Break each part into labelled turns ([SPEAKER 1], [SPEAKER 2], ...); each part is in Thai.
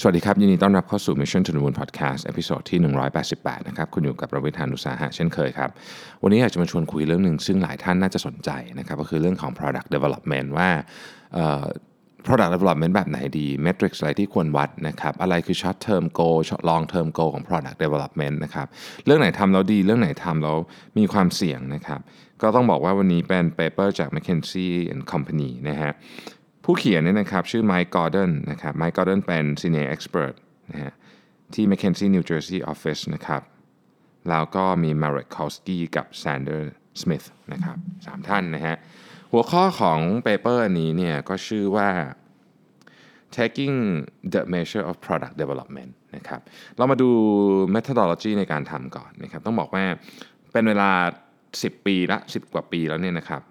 [SPEAKER 1] สวัสดีครับ ยินดีต้อนรับเข้าสู่ Mission to the Moon Podcast ตอนที่ 188 นะครับ คุณอยู่กับประวิทานุสาหะเช่นเคยครับ วันนี้อยากจะมาชวนคุยเรื่องหนึ่งซึ่งหลายท่านน่าจะสนใจนะครับ ก็คือเรื่องของ product development ว่า product development แบบไหนดี metrics อะไรที่ควรวัดนะครับ อะไรคือ short term goal long term goal ของ product development นะครับ เรื่องไหนทำแล้วดี เรื่องไหนทำแล้วมีความเสี่ยงนะครับ ก็ต้องบอกว่าวันนี้เป็น paper จาก McKinsey and Company นะฮะ ผู้เขียนเนี่ยนะครับชื่อไมค์กอร์เดนนะครับไมค์กอร์เดนเป็น Senior Expert นะฮะที่ McKinsey New Jersey Office นะครับแล้วก็มี Marek Kowski กับ Sander Smith นะครับสามท่านนะฮะหัวข้อของ paper นี้เนี่ยก็ชื่อว่า taking the measure of product development นะครับเรามาดู methodology ในการทำก่อนนะครับต้องบอกว่าเป็นเวลา 10 ปีละ 10 กว่าปีแล้วเนี่ยนะครับ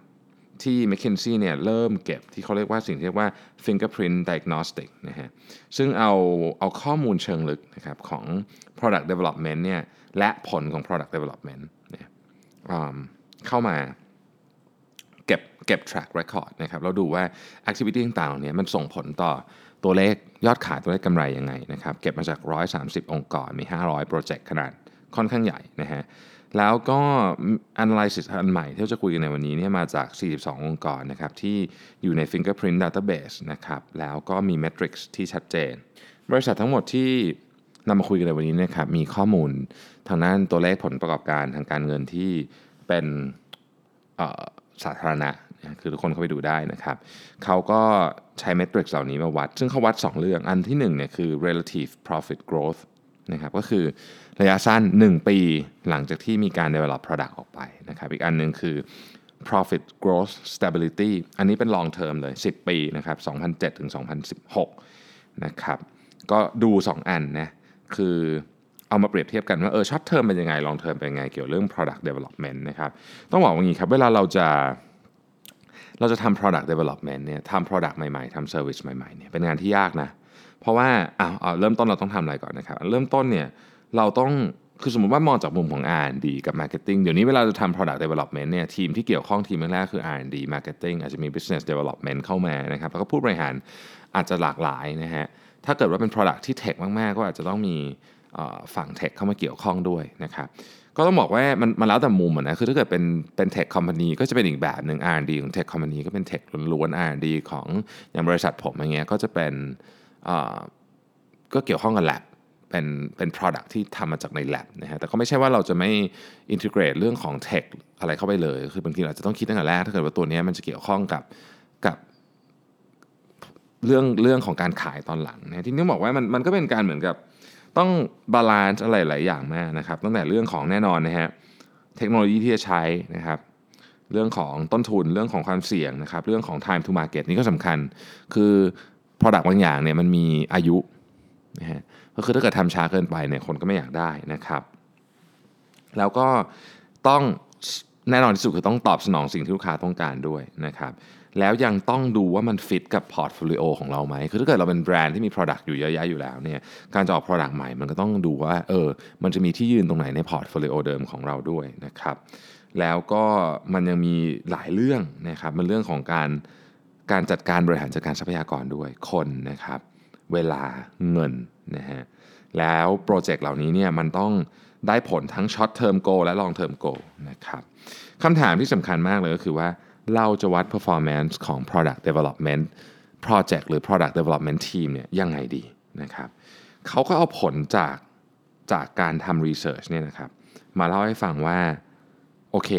[SPEAKER 1] ที่ McKinsey เนี่ยเริ่มเก็บที่เขาเรียกว่าสิ่งที่เรียกว่า fingerprint diagnostic นะฮะซึ่งเอาเอาข้อมูลเชิงลึกนะครับของ product development เนี่ยและผลของ product development เนี่ยเข้ามาเก็บเก็บ track record นะครับแล้วดูว่า activity ต่างๆเนี่ยมันส่งผลต่อตัวเลขยอดขายตัวเลขกำไรยังไงนะครับเก็บมาจาก 130 องค์กรมี 500 โปรเจกต์ขนาดค่อนข้างใหญ่นะฮะ แล้วก็ analysis อันใหม่ที่เราจะคุยกันในวันนี้เนี่ยมาจาก 42 องค์กรนะครับที่อยู่ใน fingerprint database นะครับแล้วก็มี metrics ที่ชัดเจน บริษัททั้งหมดที่นำมาคุยกันในวันนี้นะครับมีข้อมูลทางด้านตัวเลขผลประกอบการทางการเงินที่เป็นสาธารณะคือทุกคนเข้าไปดูได้นะครับเขาก็ใช้เมทริกซ์เหล่านี้มาวัด ซึ่งเขาวัด 2 เรื่องอันที่1เนี่ยคือ relative profit growth นะครับก็คือระยะสั้น 1 ปีหลังจากที่มีการ develop product ออกไปนะครับอีกอันหนึ่งคือ profit growth stability อันนี้เป็น long term เลย 10 ปีนะครับ2007ถึง2016นะครับก็ดู 2 อันนะคือเอามาเปรียบเทียบกันว่าเออช็อตเทอมเป็นยังไงลองเทอมเป็นยังไง เกี่ยวเรื่อง product development นะครับต้องบอกว่างี้ครับเวลาเราจะเราจะทำ product development เนี่ยทำ product ใหม่ๆทำ service ใหม่ๆเนี่ยเป็นงานที่ยากนะเราะว่าอ้าเริ่มต้นเราต้องทำอะไรก่อนนะครับ เริ่มต้นเนี่ยเราต้องคือสมมติว่ามองจากมุมของ R&D กับ Marketing เดี๋ยวนี้เวลาเราทำ product development เนี่ยทีมที่เกี่ยวข้องทีมแรกคือ R&D Marketing อาจจะมี business development เข้ามานะครับแล้วก็ผู้บริหารอาจจะหลากหลายนะฮะถ้าเกิดว่าเป็น product ที่ tech มาก ๆ ก็อาจจะต้องมีฝั่งเทคเข้ามาเกี่ยวข้องด้วยนะครับก็ต้องบอกว่ามันมันแล้วแต่มุมนะคือถ้าเกิดเป็นเป็นเทคคอมพานีก็จะเป็นอีกแบบหนึ่ง R&D ของเทคคอมพานีก็เป็นเทคล้วนๆ R&D ของอย่างบริษัทผมอย่างเงี้ยก็จะเป็น ก็เกี่ยวข้องกับ lab เป็นเป็น product ที่ทำมาจากใน lab นะฮะแต่ก็ไม่ใช่ว่าเราจะไม่ integrate เรื่องของ tech อะไรเข้าไปเลย คือบางทีเราจะต้องคิดตั้งแต่แรก ถ้าเกิดว่าตัวนี้มันจะเกี่ยวข้องกับกับเรื่องเรื่องของการขายตอนหลังนะที่นี่บอกว่ามันมันก็เป็นการเหมือนกับต้อง balance อะไรหลายอย่างมากนะครับตั้งแต่เรื่องของแน่นอนนะฮะเทคโนโลยีที่จะใช้นะครับเรื่องของต้นทุนเรื่องของความเสี่ยงนะครับเรื่องของ time to market นี่ก็สำคัญ คือ product บางอย่างเนี่ยมันมีอายุนะฮะก็คือถ้าเกิดทำช้าเกินไปเนี่ยคนก็ไม่อยากได้นะครับ แล้วก็ต้องแน่นอนที่สุดคือต้องตอบสนองสิ่งที่ลูกค้าต้องการด้วยนะครับ แล้วยังต้องดูว่ามันฟิตกับ portfolio ของเราไหม คือถ้าเกิดเราเป็นแบรนด์ที่มี Product อยู่เยอะแยะอยู่แล้วเนี่ย การจะออก Product ใหม่มันก็ต้องดูว่าเออ มันจะมีที่ยืนตรงไหนใน portfolio เดิมของเราด้วยนะครับ แล้วก็มันยังมีหลายเรื่องนะครับ มันเรื่องของการ การจัดการบริหารจัดการทรัพยากรด้วยคนนะครับ เวลาเงินนะฮะแล้ว project เหล่านี้เนี่ยมันต้องได้ผลทั้ง short term goal และ long term goal นะครับคำถามที่สำคัญมากเลยก็คือว่าเราจะวัด performance ของ product development project หรือ product development team เนี่ยยังไงดีนะครับเขาก็เอาผลจากจากการทำ research เนี่ยนะครับมาเล่าให้ฟังว่า โอเค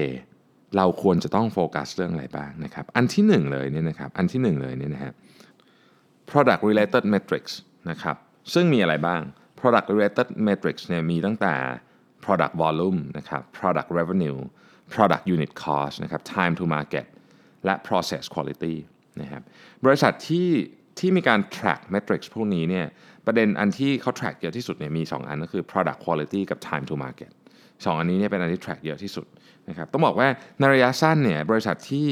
[SPEAKER 1] เราควรจะต้องโฟกัสเรื่องอะไรบ้างนะครับ อันที่หนึ่งเลยเนี่ยนะครับ อันที่หนึ่งเลยเนี่ยนะฮะ product related metrics นะครับ ซึ่งมีอะไรบ้าง product related metrics เนี่ยมีตั้งแต่ product volume นะครับ product revenue product unit cost นะครับ time to market และ process quality นะครับ บริษัทที่ที่มีการ track metrics พวกนี้เนี่ย ประเด็นอันที่เขา track เยอะที่สุดเนี่ยมี 2 อันก็คือ product quality กับ time to market 2 อันนี้เนี่ยเป็นอันที่ track เยอะที่สุด นะครับต้องบอกว่าในระยะสั้นเนี่ยบริษัทที่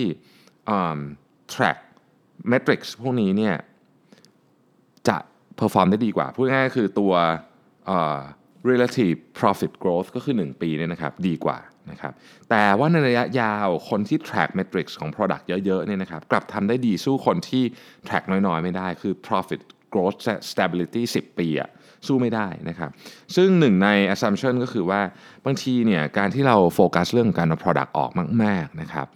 [SPEAKER 1] track metrics พวกนี้เนี่ยจะ perform ได้ดีกว่า พูดง่ายๆคือตัว relative profit growth ก็คือ 1 ปีเนี่ยนะครับดีกว่านะครับแต่ว่าในระยะยาวคนที่ track metrics ของ product เยอะๆเนี่ยนะครับกลับทำได้ดีสู้คนที่ track น้อยๆ ไม่ได้คือ profit growth stability 10 ปีอะ สู้ไม่ได้นะครับ ซึ่งหนึ่งใน assumption ก็คือว่าบางทีเนี่ยการที่เราโฟกัสเรื่องการเอา product ออกมาก ๆนะครับ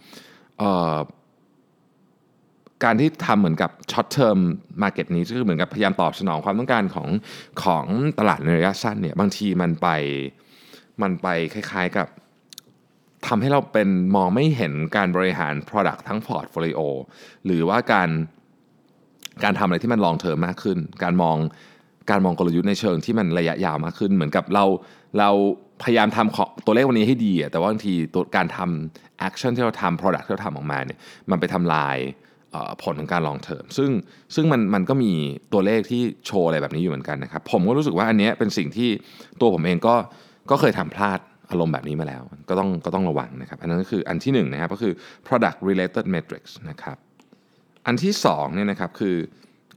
[SPEAKER 1] การที่ทำเหมือนกับ short term market นี้ก็คือเหมือนกับพยายามตอบสนองความต้องการของของตลาดในระยะสั้นเนี่ยบางทีมันไปมันไปคล้าย ๆกับทำให้เราเป็นมองไม่เห็นการบริหาร product ทั้ง portfolio หรือว่าการการทำอะไรที่มัน long term มากขึ้น การมอง การมองกลยุทธ์ในเชิงที่มันระยะยาวมากขึ้น เหมือนกับเราเราพยายามทำตัวเลขวันนี้ให้ดีแต่ว่าบางทีตัวการทำ action ที่เราทำ product ที่เราทำออกมาเนี่ยมันไปทำลายผลของการลองเทอมซึ่งซึ่งมันมันก็มีตัวเลขที่โชว์อะไรแบบนี้อยู่เหมือนกันนะครับ ผมก็รู้สึกว่าอันนี้เป็นสิ่งที่ตัวผมเองก็ก็เคยทำพลาดอารมณ์แบบนี้มาแล้ว ก็ต้องก็ต้องระวังนะครับ อันนั้นก็คืออันที่1นนะครับก็คือ product related metrics นะครับ อันที่2เนี่ยนะครับคือ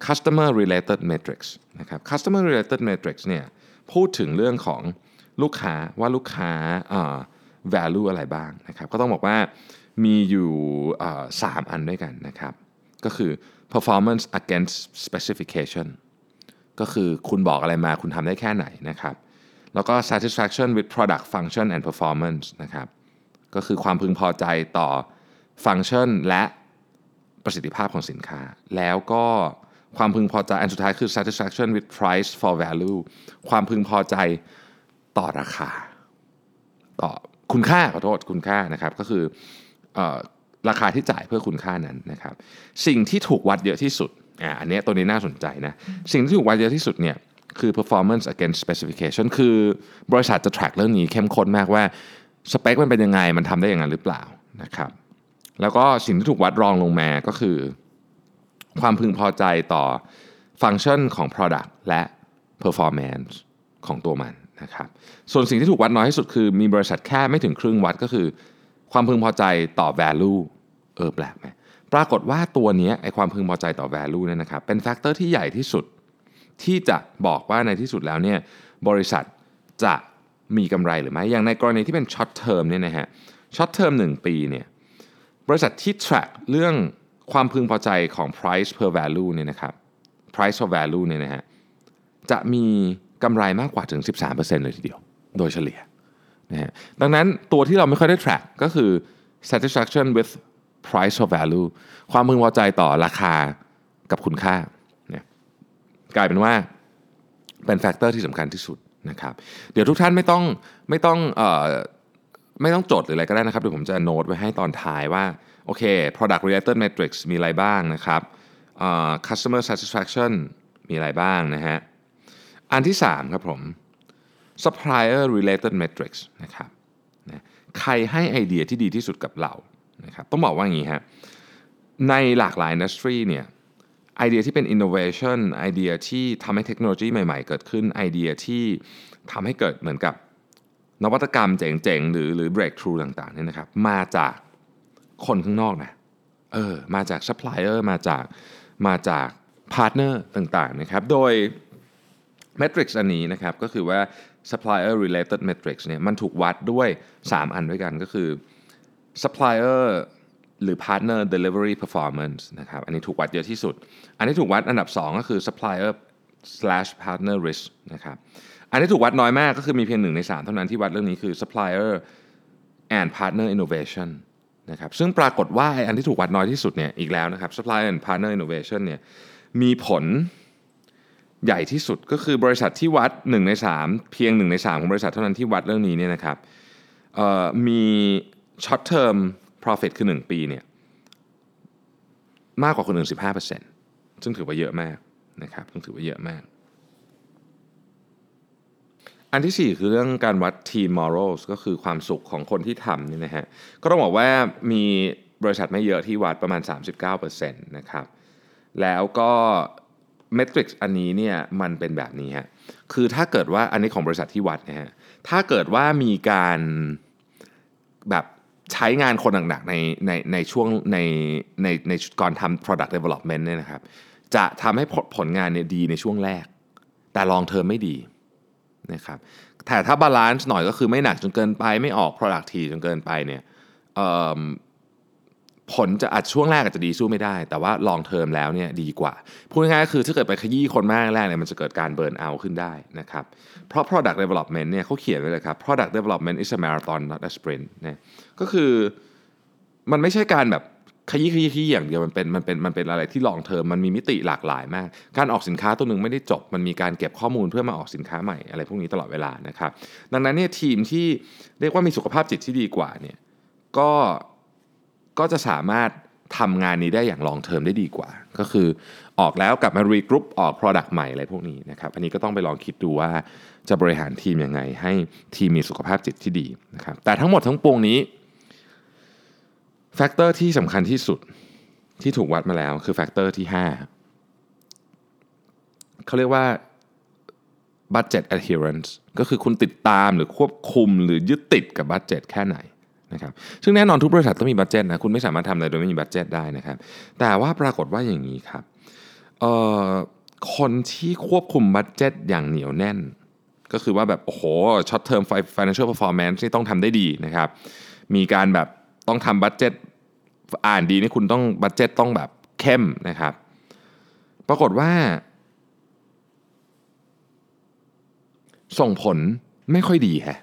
[SPEAKER 1] customer related metrics นะครับ customer related metrics เนี่ยพูดถึงเรื่องของลูกค้าว่าลูกค้า value อะไรบ้างนะครับ ก็ต้องบอกว่ามีอยู่สามอันด้วยกันนะครับ ก็คือ performance against specification ก็คือคุณบอกอะไรมาคุณทำได้แค่ไหนนะครับ แล้วก็ satisfaction with product function and performance นะครับ ก็คือความพึงพอใจต่อฟังก์ชันและประสิทธิภาพของสินค้า แล้วก็ ความพึงพอใจอันสุดท้ายคือ satisfaction with price for value ความพึงพอใจต่อราคา ต่อคุณค่าขอโทษคุณค่านะครับ ก็คือราคาที่จ่ายเพื่อคุณค่านั้นนะครับ สิ่งที่ถูกวัดเยอะที่สุดอ่าอันนี้ตัวนี้น่าสนใจนะสิ่งที่ถูกวัดเยอะที่สุดเนี่ยคือ performance against specification คือบริษัทจะ track เรื่องนี้เข้มข้นมากว่าสเปคมันเป็นยังไงมันทำได้อย่างนั้นหรือเปล่านะครับ แล้วก็สิ่งที่ถูกวัดรองลงมาก็คือ ความพึงพอใจต่อฟังก์ชันของ product และ performance ของตัวมันนะครับ ส่วนสิ่งที่ถูกวัดน้อยที่สุดคือมีบริษัทแค่ไม่ถึงครึ่งวัดก็คือ ความพึงพอใจต่อ value เออแปลกไหมปรากฏว่าตัวนี้ไอความพึงพอใจต่อ value เนี่ยนะครับเป็น factor ที่ใหญ่ที่สุด ที่จะบอกว่าในที่สุดแล้วเนี่ยบริษัทจะมีกำไรหรือไม่ อย่างในกรณีที่เป็น short term เนี่ยนะฮะ short term 1ปีเนี่ยบริษัทที่ track เรื่อง ความพึงพอใจของ price per value เนี่ยนะครับ price per value เนี่ยนะฮะจะมีกำไรมากกว่าถึง 13%เลยทีเดียว โดยเฉลี่ยนะฮะดังนั้นตัวที่เราไม่ค่อยได้ track ก็คือ satisfaction with price or value ความพึงพอใจต่อราคากับคุณค่าเนี่ยกลายเป็นว่าเป็น factor ที่สำคัญที่สุดนะครับ เดี๋ยวทุกท่านไม่ต้องไม่ต้องเอ่อไม่ต้องจดหรืออะไรก็ได้นะครับเดี๋ยวผมจะโน้ตไว้ให้ตอนท้ายว่า โอเค product related metrics มีอะไรบ้างนะครับ customer satisfaction มีอะไรบ้างนะฮะ อันที่ 3 ครับผม supplier related metrics นะครับนะใครให้ไอเดียที่ดีที่สุดกับเรานะครับต้องบอกว่าอย่างนี้ฮะในหลากหลายอินดัสทรีเนี่ยไอเดียที่เป็น innovation ไอเดียที่ทำให้เทคโนโลยีใหม่ๆ เกิดขึ้นไอเดียที่ทำให้เกิดเหมือนกับนวัตกรรมเจ๋งๆ หรือหรือ breakthrough ต่างๆเนี่ยนะครับมาจาก คนข้างนอกนะเออมาจาก supplier มาจากมาจาก partner ต่างๆนะครับโดย Matrix อันนี้นะครับก็คือว่า supplier related metrics เนี่ยมันถูกวัดด้วย 3 อันด้วยกันก็คือ supplier หรือ partner delivery performance นะครับอันนี้ถูกวัดเยอะที่สุด อันที่ถูกวัดอันดับ 2 ก็คือ supplier slash partner risk นะครับอันที่ถูกวัดน้อยมากก็คือมีเพียงหนึ่งใน 3 เท่านั้นที่วัดเรื่องนี้คือ supplier and partner innovation นะครับซึ่งปรากฏว่าอันที่ถูกวัดน้อยที่สุดเนี่ยอีกแล้วนะครับ supplier and partner innovation เนี่ยมีผลใหญ่ที่สุดก็คือบริษัทที่วัด 1 ใน 3 เพียง 1 ใน 3 ของบริษัทเท่านั้นที่วัดเรื่องนี้เนี่ยนะครับมี short term profit คือ 1 ปีเนี่ยมากกว่าคนอื่น 15%ซึ่งถือว่าเยอะมากนะครับซึ่งถือว่าเยอะมาก อันที่ 4 คือเรื่องการวัด team morals ก็คือความสุขของคนที่ทำนี่นะฮะก็ต้องบอกว่ามีบริษัทไม่เยอะที่วัดประมาณ 39%นะครับแล้วก็เมทริกซ์อันนี้เนี่ยมันเป็นแบบนี้ฮะคือถ้าเกิดว่าอันนี้ของบริษัทที่วัดนะฮะถ้าเกิดว่ามีการแบบใช้งานคนหนักๆในในในช่วงในในในก่อนทำ product development เนี่ยนะครับจะทำให้ผลผลงานเนี่ยดีในช่วงแรก แต่ long term ไม่ดี นะครับแต่ถ้า balance หน่อยก็คือไม่หนักจนเกินไปไม่ออก product ทีจนเกินไปเนี่ยผลจะอาจช่วงแรกอาจจะดีสู้ไม่ได้ แต่ว่า long term แล้วเนี่ยดีกว่า พูดง่ายๆก็คือถ้าเกิดไปขยี้คนมากแรกเนี่ยมันจะเกิดการ burn out ขึ้นได้นะครับเพราะ product development เนี่ยเขาเขียนไว้เลยครับ product development is a marathon not a sprint เนี่ยก็คือมันไม่ใช่การแบบ ขยี้ขยี้ขยี้อย่างเดียวมันเป็นมันเป็นมันเป็นอะไรที่ long term มันมีมิติหลากหลายมาก การออกสินค้าตัวหนึ่งไม่ได้จบ มันมีการเก็บข้อมูลเพื่อมาออกสินค้าใหม่อะไรพวกนี้ตลอดเวลานะครับ ดังนั้นเนี่ยทีมที่เรียกว่ามีสุขภาพจิตที่ดีกว่าเนี่ยก็ก็จะสามารถทำงานนี้ได้อย่าง long term ได้ดีกว่า ก็คือออกแล้วกลับมา regroup ออก Product ใหม่อะไรพวกนี้นะครับอันนี้ก็ต้องไปลองคิดดูว่าจะบริหารทีมยังไง ให้ทีมมีสุขภาพจิตที่ดีนะครับแต่ทั้งหมดทั้งปวงนี้ factor ที่สำคัญที่สุดที่ถูกวัดมาแล้วคือ factor ที่ 5 เขาเรียกว่า budget adherence ก็คือคุณติดตามหรือควบคุมหรือยึดติดกับ budget แค่ไหนนะครับซึ่งแน่นอนทุกบริษัทต้องมี budget นะคุณไม่สามารถทำอะไรโดยไม่มี budget ได้นะครับ แต่ว่าปรากฏว่าอย่างนี้ครับคนที่ควบคุม budget อย่างเหนียวแน่น ก็คือว่าแบบ โอ้โห short term financial performance นี่ต้องทำได้ดีนะครับ มีการแบบ ต้องทำบัตเจ็ตอ่านดีนี่คุณต้องบัตเจ็ตต้องแบบเข้มนะครับ ปรากฏว่า ส่งผลไม่ค่อยดีฮะ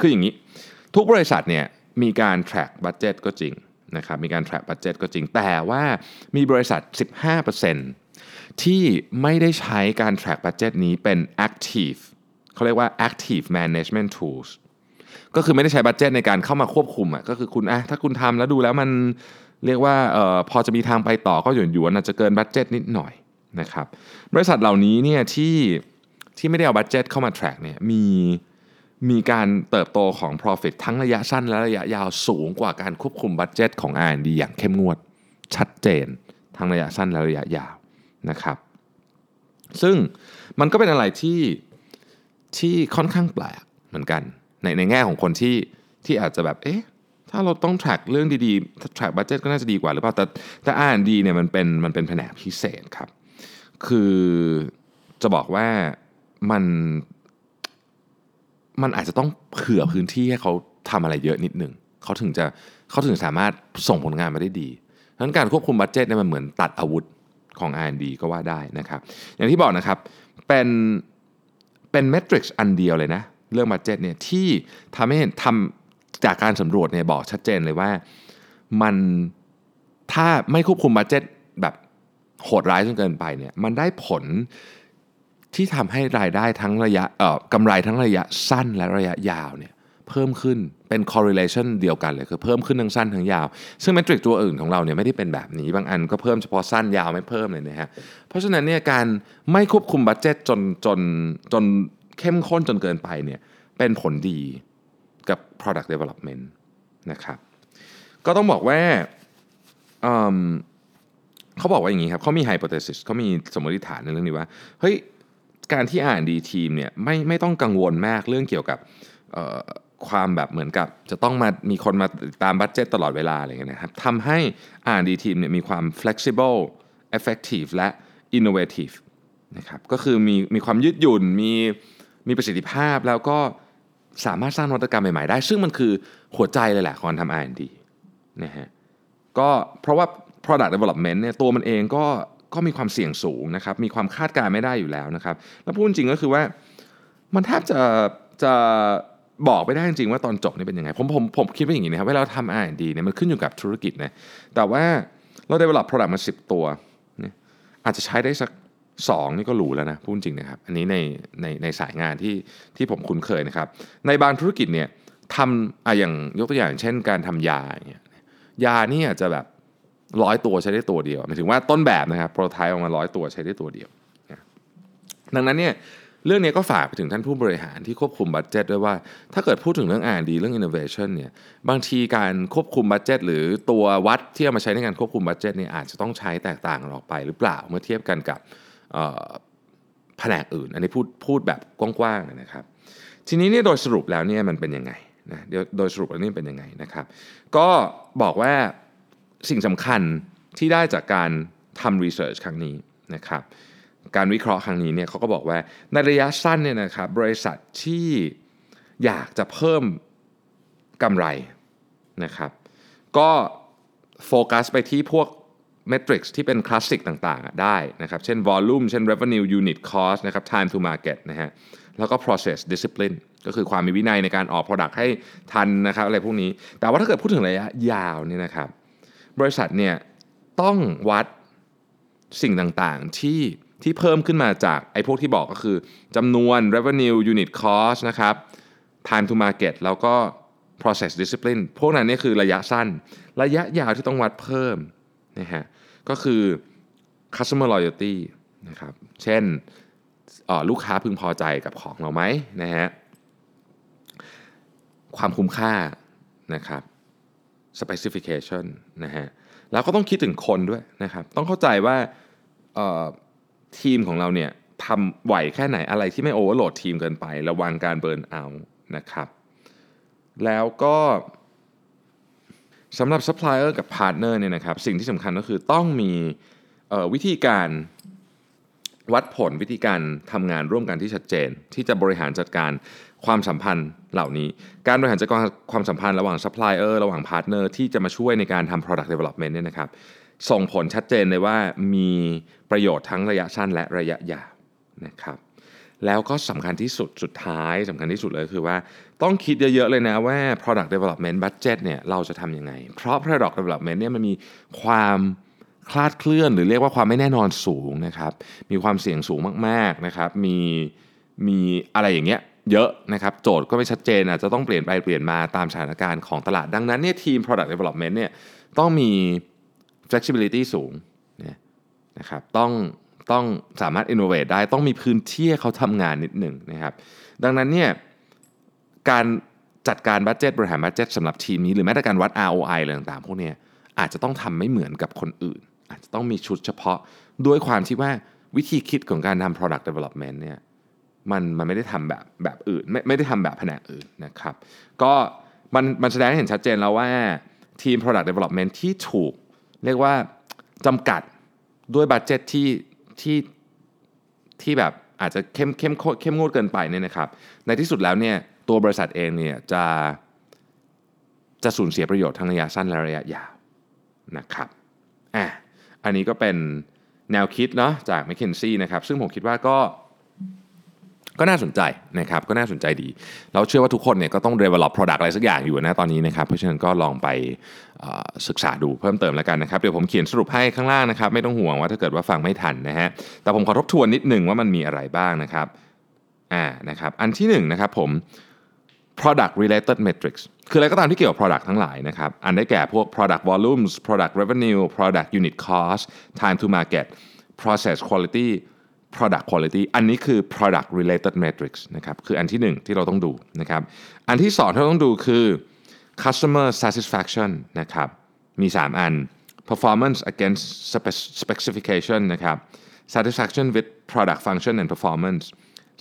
[SPEAKER 1] คืออย่างนี้ ทุกบริษัทเนี่ยมีการ track budget ก็จริงนะครับมีการ track budget ก็จริง แต่ว่ามีบริษัท 15%ที่ไม่ได้ใช้การ track budget นี้เป็น active เขาเรียกว่า active management tools ก็คือไม่ได้ใช้ budget ในการเข้ามาควบคุมอะก็คือคุณอะถ้าคุณทำแล้วดูแล้วมันเรียกว่าเอ่อพอจะมีทางไปต่อก็หยวนหยวนอาจจะเกิน budget นิดหน่อยนะครับบริษัทเหล่านี้เนี่ยที่ที่ไม่ได้เอา budget เข้ามา track เนี่ยมีมีการเติบโตของ profit ทั้งระยะสั้นและระยะยาวสูงกว่าการควบคุม budget ของ R&D อย่างเข้มงวดชัดเจน ทั้งระยะสั้นและระยะยาวนะครับ ซึ่งมันก็เป็นอะไรที่ที่ค่อนข้างแปลกเหมือนกัน ในในแง่ของคนที่ที่อาจจะแบบเอ๊ะถ้าเราต้อง track เรื่องดีๆ track budget ก็น่าจะดีกว่าหรือเปล่าแต่แต่ R&D เนี่ยมันเป็นมันเป็นแผนกพิเศษครับ คือจะบอกว่ามันมันอาจจะต้องเผื่อพื้นที่ให้เขาทำอะไรเยอะนิดหนึ่งเขาถึงจะเขาถึงสามารถส่งผลงานมาได้ดีดังนั้นการควบคุม budget เนี่ยมันเหมือนตัดอาวุธของ R&D ก็ว่าได้นะครับ อย่างที่บอกนะครับ เป็นเป็น metrics อันเดียวเลยนะ เรื่อง budget เนี่ยที่ทำให้เห็นทำจากการสำรวจเนี่ยบอกชัดเจนเลยว่ามันถ้าไม่ควบคุม budget แบบโหดร้ายจนเกินไปเนี่ยมันได้ผลที่ทำให้รายได้ทั้งระยะเอ่อกำไรทั้งระยะสั้นและระยะยาวเนี่ยเพิ่มขึ้นเป็น correlation เดียวกันเลยคือเพิ่มขึ้นทั้งสั้นทั้งยาว ซึ่งเมทริกตัวอื่นของเราเนี่ยไม่ได้เป็นแบบนี้บางอันก็เพิ่มเฉพาะสั้นยาวไม่เพิ่มเลยนะฮะเพราะฉะนั้นเนี่ยการไม่ควบคุมบัตเจตจนจนจน เข้มข้นจนเกินไปเนี่ยเป็นผลดีกับ product development นะครับก็ต้องบอกว่าเขาบอกว่าอย่างนี้ครับเขามี hypothesis เขามีสมมติฐานในเรื่องนี้ว่าเฮ้ยการที่อ่านดีทีมเนี่ยไม่ไม่ต้องกังวลมากเรื่องเกี่ยวกับความแบบเหมือนกับจะต้องมามีคนมาตามบัตเจตตลอดเวลาอะไรเงี้ยนะครับทำให้อ่านดีทีมเนี่ยมีความ flexible effective และ innovative นะครับก็คือมีมีความยืดหยุ่นมี มีประสิทธิภาพแล้วก็สามารถสร้างนวัตกรรมใหม่ๆได้ ซึ่งมันคือหัวใจเลยแหละของทำ R&D นะฮะก็เพราะว่า product development เนี่ยตัวมันเองก็ก็มีความเสี่ยงสูงนะครับ มีความคาดการไม่ได้อยู่แล้วนะครับ แล้วพูดจริงก็คือว่ามันแทบจะจะบอกไม่ได้จริงๆว่าตอนจบนี่เป็นยังไง ผมผมผมคิดว่าอย่างนี้นะครับเวลาเราทำ R&D เนี่ยมันขึ้นอยู่กับธุรกิจนะแต่ว่าเรา develop product มา 10 ตัวนี่อาจจะใช้ได้สัก 2 นี่ก็รู้แล้วนะพูดจริงนะครับ อันนี้ในในในสายงานที่ที่ผมคุ้นเคยนะครับ ในบางธุรกิจเนี่ยทำอะอย่างยกตัวอย่างเช่นการทำยาเนี่ยยานี่อาจจะแบบร้อยตัวใช้ได้ตัวเดียวหมายถึงว่าต้นแบบนะครับ prototype ออกมาร้อยตัวใช้ได้ตัวเดียว ดังนั้นเนี่ยเรื่องนี้ก็ฝากไปถึงท่านผู้บริหารที่ควบคุม budget ด้วยว่า ถ้าเกิดพูดถึงเรื่อง R&D เรื่อง innovation เนี่ยบางทีการควบคุม budget หรือตัววัดที่เอามาใช้ในการควบคุม budget เนี่ยอาจจะต้องใช้แตกต่างออกไปหรือเปล่าเมื่อเทียบกันกับ แผนกอื่น อันนี้พูดพูดแบบกว้างๆนะครับ ทีนี้เนี่ยโดยสรุปแล้วเนี่ยมันเป็นยังไงนะโดยสรุปแล้วนี่เป็นยังไงนะครับ ก็บอกว่าสิ่งสำคัญที่ได้จากการทำ research ครั้งนี้นะครับ การวิเคราะห์ครั้งนี้เนี่ยเขาก็บอกว่าในระยะสั้นเนี่ยนะครับบริษัทที่อยากจะเพิ่มกำไรนะครับ ก็โฟกัสไปที่พวก metrics ที่เป็นคลาสสิกต่างๆ ได้นะครับ เช่น volume เช่น revenue unit cost นะครับ time to market นะฮะแล้วก็ process discipline ก็คือความมีวินัยในการออก product ให้ทันนะครับอะไรพวกนี้ แต่ว่าถ้าเกิดพูดถึงระยะยาวเนี่ยนะครับ บริษัทเนี่ยต้องวัดสิ่งต่างๆที่ที่เพิ่มขึ้นมาจากไอ้พวกที่บอกก็คือจำนวน revenue unit cost นะครับ time to market แล้วก็ process discipline พวกนั้นนี่คือระยะสั้น ระยะยาวที่ต้องวัดเพิ่ม นะฮะก็คือ customer loyalty นะครับเช่นลูกค้าพึงพอใจกับของเราไหมนะฮะความคุ้มค่านะครับ specification นะฮะแล้วก็ต้องคิดถึงคนด้วยนะครับ ต้องเข้าใจว่าทีมของเราเนี่ยทำไหวแค่ไหนอะไรที่ไม่โอเวอร์โหลดทีมเกินไป ระวังการเบิร์นเอานะครับ แล้วก็ สำหรับซัพพลายเออร์กับพาร์ทเนอร์เนี่ยนะครับสิ่งที่สำคัญก็คือต้องมีวิธีการวัดผลวิธีการทำงานร่วมกันที่ชัดเจน ที่จะบริหารจัดการความสัมพันธ์เหล่านี้ การบริหารจัดการความสัมพันธ์ระหว่างซัพพลายเออร์ระหว่างพาร์ทเนอร์ที่จะมาช่วยในการทำ product development เนี่ยนะครับส่งผลชัดเจนเลยว่ามีประโยชน์ทั้งระยะสั้นและระยะยาวนะครับแล้วก็สำคัญที่สุดสุดท้ายสำคัญที่สุดเลยคือว่า ต้องคิดเยอะๆเลยนะว่า product development budget เนี่ยเราจะทำยังไง เพราะ product development เนี่ยมันมีความคลาดเคลื่อน หรือเรียกว่าความไม่แน่นอนสูงนะครับ มีความเสี่ยงสูงมากๆนะครับ มีมีอะไรอย่างเงี้ยเยอะนะครับ โจทย์ก็ไม่ชัดเจนอาจจะต้องเปลี่ยนไปเปลี่ยนมาตามสถานการณ์ของตลาด ดังนั้นเนี่ยทีม product development เนี่ยต้องมี flexibility สูงนะครับ ต้องต้องสามารถ innovate ได้ ต้องมีพื้นที่เขาทำงานนิดหนึ่งนะครับ ดังนั้นเนี่ย การจัดการ budget บริหาร budget สำหรับทีมนี้ หรือแม้แต่การวัด ROI อะไรต่างๆพวกนี้อาจจะต้องทำไม่เหมือนกับคนอื่น อาจจะต้องมีชุดเฉพาะด้วยความที่ว่าวิธีคิดของการทำ product development เนี่ยมันมันไม่ได้ทำแบบแบบอื่น ไม่ไม่ได้ทำแบบแผนกอื่นนะครับ ก็มันมันแสดงให้เห็นชัดเจนแล้วว่าทีม product development ที่ถูก เรียกว่าจำกัดด้วย budget ที่ที่ที่แบบ อาจจะเข้มเข้มเข้มงวดเกินไปเนี่ยนะครับ ในที่สุดแล้วเนี่ยตัวบริษัทเองเนี่ยจะจะสูญเสียประโยชน์ทั้งระยะสั้นและระยะยาวนะครับอะอันนี้ก็เป็นแนวคิดเนาะจาก m c k เคนซี่นะครับซึ่งผมคิดว่าก็ ก็น่าสนใจนะครับก็น่าสนใจดี เราเชื่อว่าทุกคนเนี่ยก็ต้อง develop product อะไรสักอย่างอยู่นะตอนนี้นะครับเพราะฉะนั้นก็ลองไปศึกษาดูเพิ่มเติมแล้วกันนะครับเดี๋ยวผมเขียนสรุปให้ข้างล่างนะครับไม่ต้องห่วงว่าถ้าเกิดว่าฟังไม่ทันนะฮะแต่ผมขอทบทวนนิดหนึ่งว่ามันมีอะไรบ้างนะครับอ่านะครับอันที่1นนะครับผม product related metrics คืออะไรก็ตามที่เกี่ยวกับ product ทั้งหลายนะครับ อันได้แก่พวก product volumes product revenue product unit cost time to market process quality product quality อันนี้คือ product related metrics นะครับคืออันที่1ที่เราต้องดูนะครับอันที่2ที่เราต้องดูคือ customer satisfaction นะครับมี 3 อัน performance against specification นะครับ satisfaction with product function and performance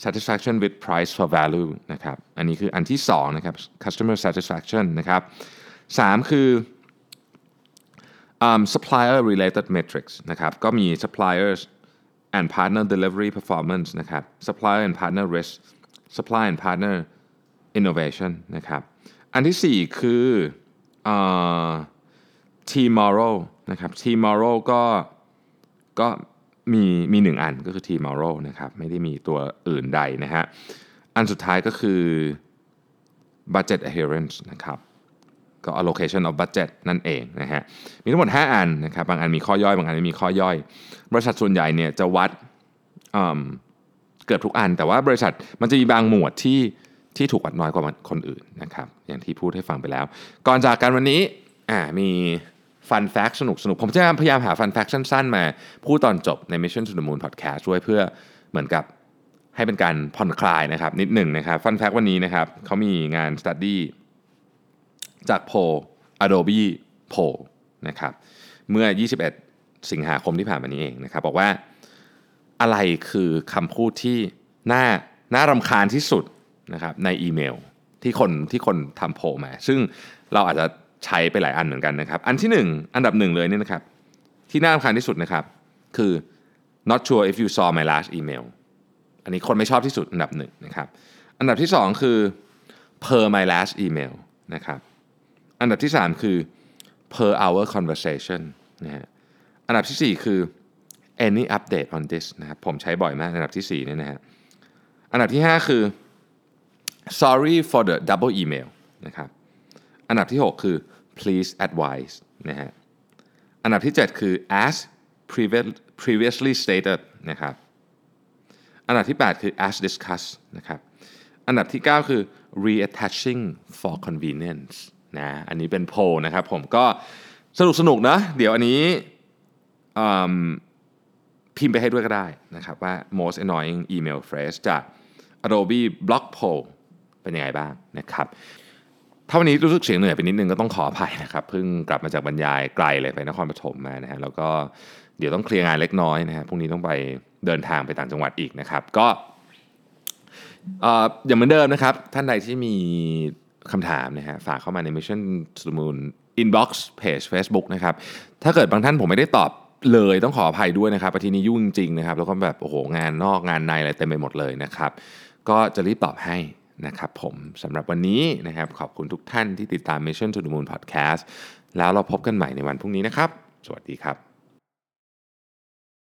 [SPEAKER 1] satisfaction with price for value นะครับอันนี้คืออันที่2นะครับ customer satisfaction นะครับ3คือ um, supplier related metrics นะครับก็มี suppliers and partner delivery performance นะครับ supplier and partner risk supply and partner innovation นะครับ อันที่ 4 คือ uh, team moral นะครับ team moral ก็ก็มีมีหนึ่งอันก็คือ team moral นะครับ ไม่ได้มีตัวอื่นใดนะฮะ อันสุดท้ายก็คือ budget adherence นะครับ ก็ allocation of budget นั่นเองนะฮะมีทั้งหมด 5 อันนะครับบางอันมีข้อย่อย บางอันไม่มีข้อย่อย บริษัทส่วนใหญ่เนี่ยจะวัดเกือบทุกอัน แต่ว่าบริษัทมันจะมีบางหมวดที่ที่ถูกวัดน้อยกว่าคนอื่นนะครับอย่างที่พูดให้ฟังไปแล้ว ก่อนจากกันวันนี้มีฟันแฟกสนุกสนุกผมจะพยายามหาฟันแฟกสั้นๆมา พูดตอนจบใน Mission to the Moon Podcast ด้วยเพื่อเหมือนกับให้เป็นการผ่อนคลายนะครับนิดหนึ่งนะครับฟันแฟกวันนี้นะครับเขามีงานสตัดดี้ จากโพ Adobe p o นะครับเมื่อ 21 สิงหาคมที่ผ่านมานี้เองนะครับบอกว่าอะไรคือคำพูดที่น่าน่ารำคาญที่สุดนะครับในอีเมลที่คนที่คนทำโพมา ซึ่งเราอาจจะใช้ไปหลายอันเหมือนกันนะครับ อันที่ 1 อันดับหนึ่งเลยเนี่ยนะครับ ที่น่ารำคาญที่สุดนะครับ คือ not sure if you saw my last email อันนี้คนไม่ชอบที่สุดอันดับหนึ่งนะครับ อันดับที่ 2 คือ per my last email นะครับ อันดับที่ 3 คือ per hour conversation นะฮะอันดับทีสี่ 4 คือ any update on this นะครับผมใช้บ่อยมาก อันดับที่4เนี่ยนะฮะอันดับที่ 5 คือ sorry for the double email นะครับอันดับที่ 6 คือ please advise นะฮะอันดับที่ 7 คือ as previously stated นะครับอันดับที่ 8 คือ as discussed นะครับอันดับที่ 9 คือ reattaching for convenience นะอันนี้เป็นโพลนะครับผมก็สนุกสนุกนะเดี๋ยวอันนี้พิมพ์ไปให้ด้วยก็ได้นะครับว่า most annoying email phrase จาก Adobe Blog Poll เป็นยังไงบ้างนะครับถ้าวันนี้รู้สึกเสียงเหนื่อยไปนิดนึงก็ต้องขออภัยนะครับเพิ่งกลับมาจากบรรยายไกลเลยไปนครปฐมมานะฮะแล้วก็เดี๋ยวต้องเคลียร์งานเล็กน้อยนะฮะพรุ่งนี้ต้องไปเดินทางไปต่างจังหวัดอีกนะครับ ก็อย่างเหมือนเดิมนะครับ ท่านใดที่มี คำถามนะฮะฝากเข้ามาใน Mission to the Moon Inbox Page Facebook นะครับ ถ้าเกิดบางท่านผมไม่ได้ตอบเลยต้องขออภัยด้วยนะครับอาทิตย์นี้ยุ่งจริงๆนะครับ แล้วก็แบบโอ้โหงานนอกงานในอะไรเต็มไปหมดเลยนะครับ ก็จะรีบตอบให้นะครับผมสำหรับวันนี้นะครับขอบคุณทุกท่านที่ติดตาม Mission to the Moon Podcast แล้วเราพบกันใหม่ในวันพรุ่งนี้นะครับ สวัสดีครับ